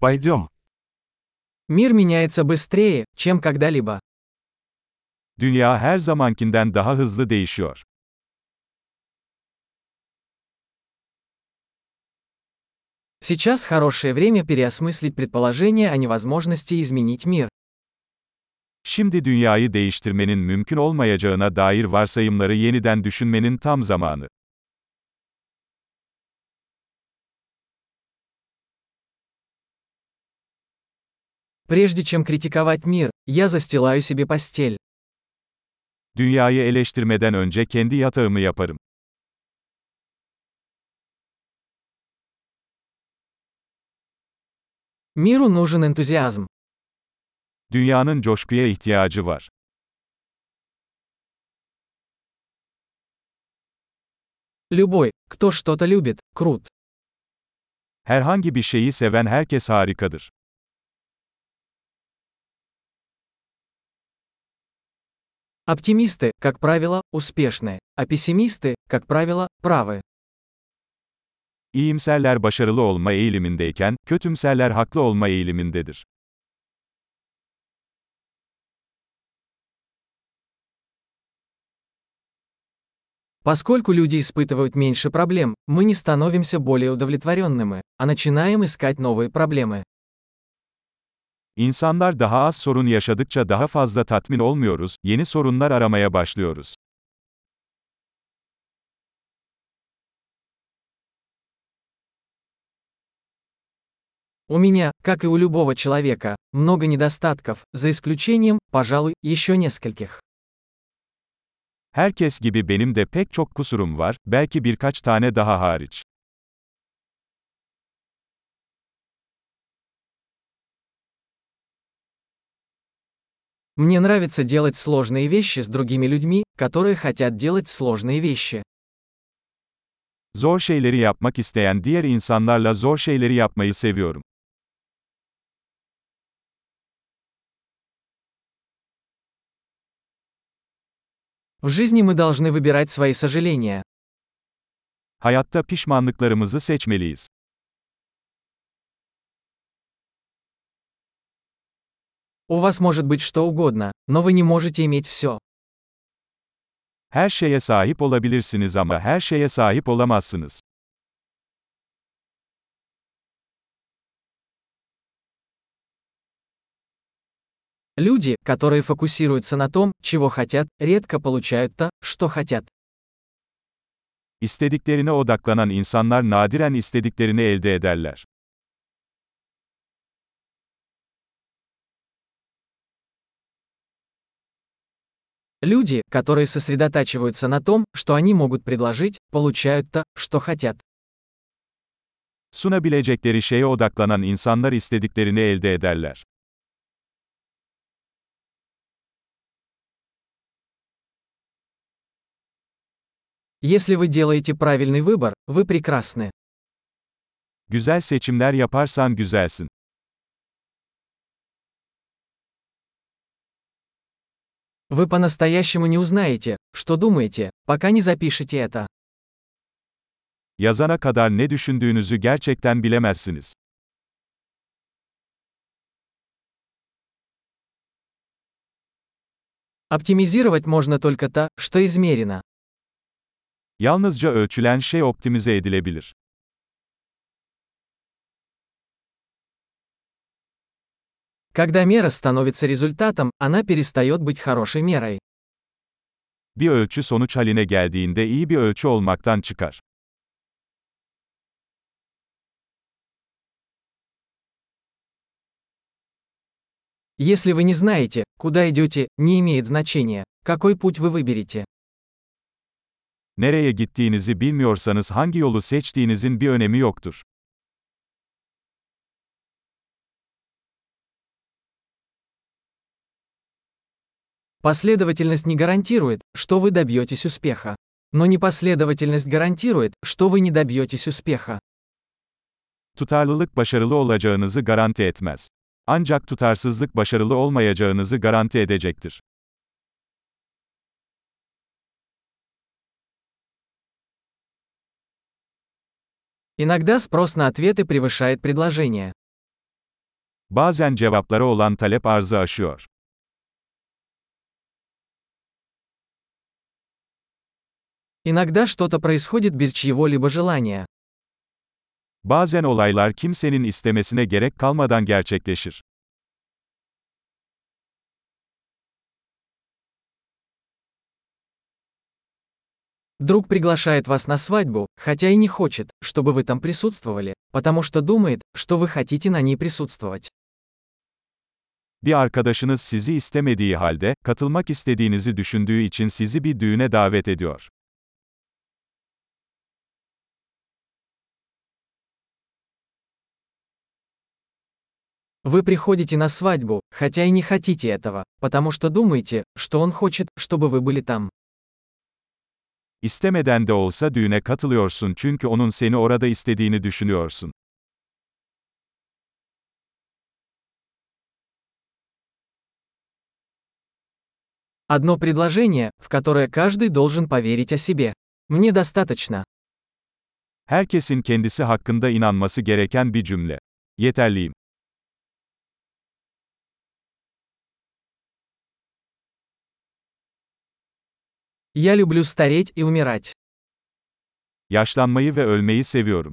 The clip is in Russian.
Пойдем. Мир меняется быстрее, чем когда-либо. Dünya her zamankinden daha hızlı değişiyor. Сейчас хорошее время переосмыслить предположение о невозможности изменить мир. Şimdi dünyayı değiştirmenin mümkün olmayacağına dair varsayımları yeniden düşünmenin tam zamanı. Прежде чем критиковать мир, я застилаю себе постель. Dünyayı eleştirmeden önce kendi yatağımı yaparım. Миру нужен энтузиазм. Dünyanın coşkuya ihtiyacı var. Любой, кто что-то любит, крут. Herhangi bir şeyi seven herkes harikadır. Оптимисты, как правило, успешны, а пессимисты, как правило, правы. İyimserler başarılı olma eğilimindeyken, kötümserler haklı olma eğilimindedir. Поскольку люди испытывают меньше проблем, мы не становимся более удовлетворенными, а начинаем искать новые проблемы. İnsanlar daha az sorun yaşadıkça daha fazla tatmin olmuyoruz, yeni sorunlar aramaya başlıyoruz. У меня, как и у любого человека, много недостатков, за исключением, пожалуй, еще нескольких. Herkes gibi benim de pek çok kusurum var, belki birkaç tane daha hariç. Мне нравится делать сложные вещи с другими людьми, которые хотят делать сложные вещи. Zor şeyleri yapmak isteyen diğer insanlarla zor şeyleri yapmayı seviyorum. В жизни мы должны выбирать свои сожаления. Hayatta pişmanlıklarımızı seçmeliyiz. У вас может быть что угодно, но вы не можете иметь все. Her şeye sahip olabilirsiniz ama her şeye sahip olamazsınız. Люди, которые фокусируются на том, чего хотят, редко получают то, что хотят. İstediklerine odaklanan insanlar nadiren istediklerini elde ederler. Люди, которые сосредотачиваются на том, что они могут предложить, получают то, что хотят. Sunabilecekleri şeye odaklanan insanlar istediklerini elde ederler. Если вы делаете правильный выбор, вы прекрасны. Güzel seçimler yaparsan güzelsin. Вы по-настоящему не узнаете, что думаете, пока не запишете это. Yazana kadar ne düşündüğünüzü gerçekten bilemezsiniz. Оптимизировать можно только то, что измерено. Yalnızca ölçülen şey optimize edilebilir. Когда мера становится результатом, она перестает быть хорошей мерой. Bir ölçü sonuç haline geldiğinde iyi bir ölçü olmaktan çıkar. Если вы не знаете, куда идете, не имеет значения, какой путь вы выберете. Nereye gittiğinizi bilmiyorsanız hangi yolu seçtiğinizin bir önemi yoktur. Последовательность не гарантирует, что вы добьетесь успеха. Но непоследовательность гарантирует, что вы не добьетесь успеха. Tutarlılık başarılı olacağınızı garanti etmez. Ancak tutarsızlık başarılı olmayacağınızı garanti edecektir. Иногда спрос на ответы превышает предложение. Bazen cevaplara olan talep arzı aşıyor. Иногда что-то происходит без чьего-либо желания. Bazen olaylar kimsenin istemesine gerek kalmadan gerçekleşir. Друг приглашает вас на свадьбу, хотя и не хочет, чтобы вы там присутствовали, потому что думает, что вы хотите на ней присутствовать. Bir arkadaşınız sizi istemediği halde, katılmak istediğinizi düşündüğü için sizi bir düğüne davet ediyor. Вы приходите на свадьбу, хотя и не хотите этого, потому что думаете, что он хочет, чтобы вы были там. İstemeden de olsa düğüne katılıyorsun çünkü onun seni orada istediğini düşünüyorsun. Одно предложение, в которое каждый должен поверить о себе. Мне достаточно. Herkesin kendisi hakkında inanması gereken bir cümle. Yeterliyim. Я люблю стареть и умирать. Yaşlanmayı ve ölmeyi seviyorum.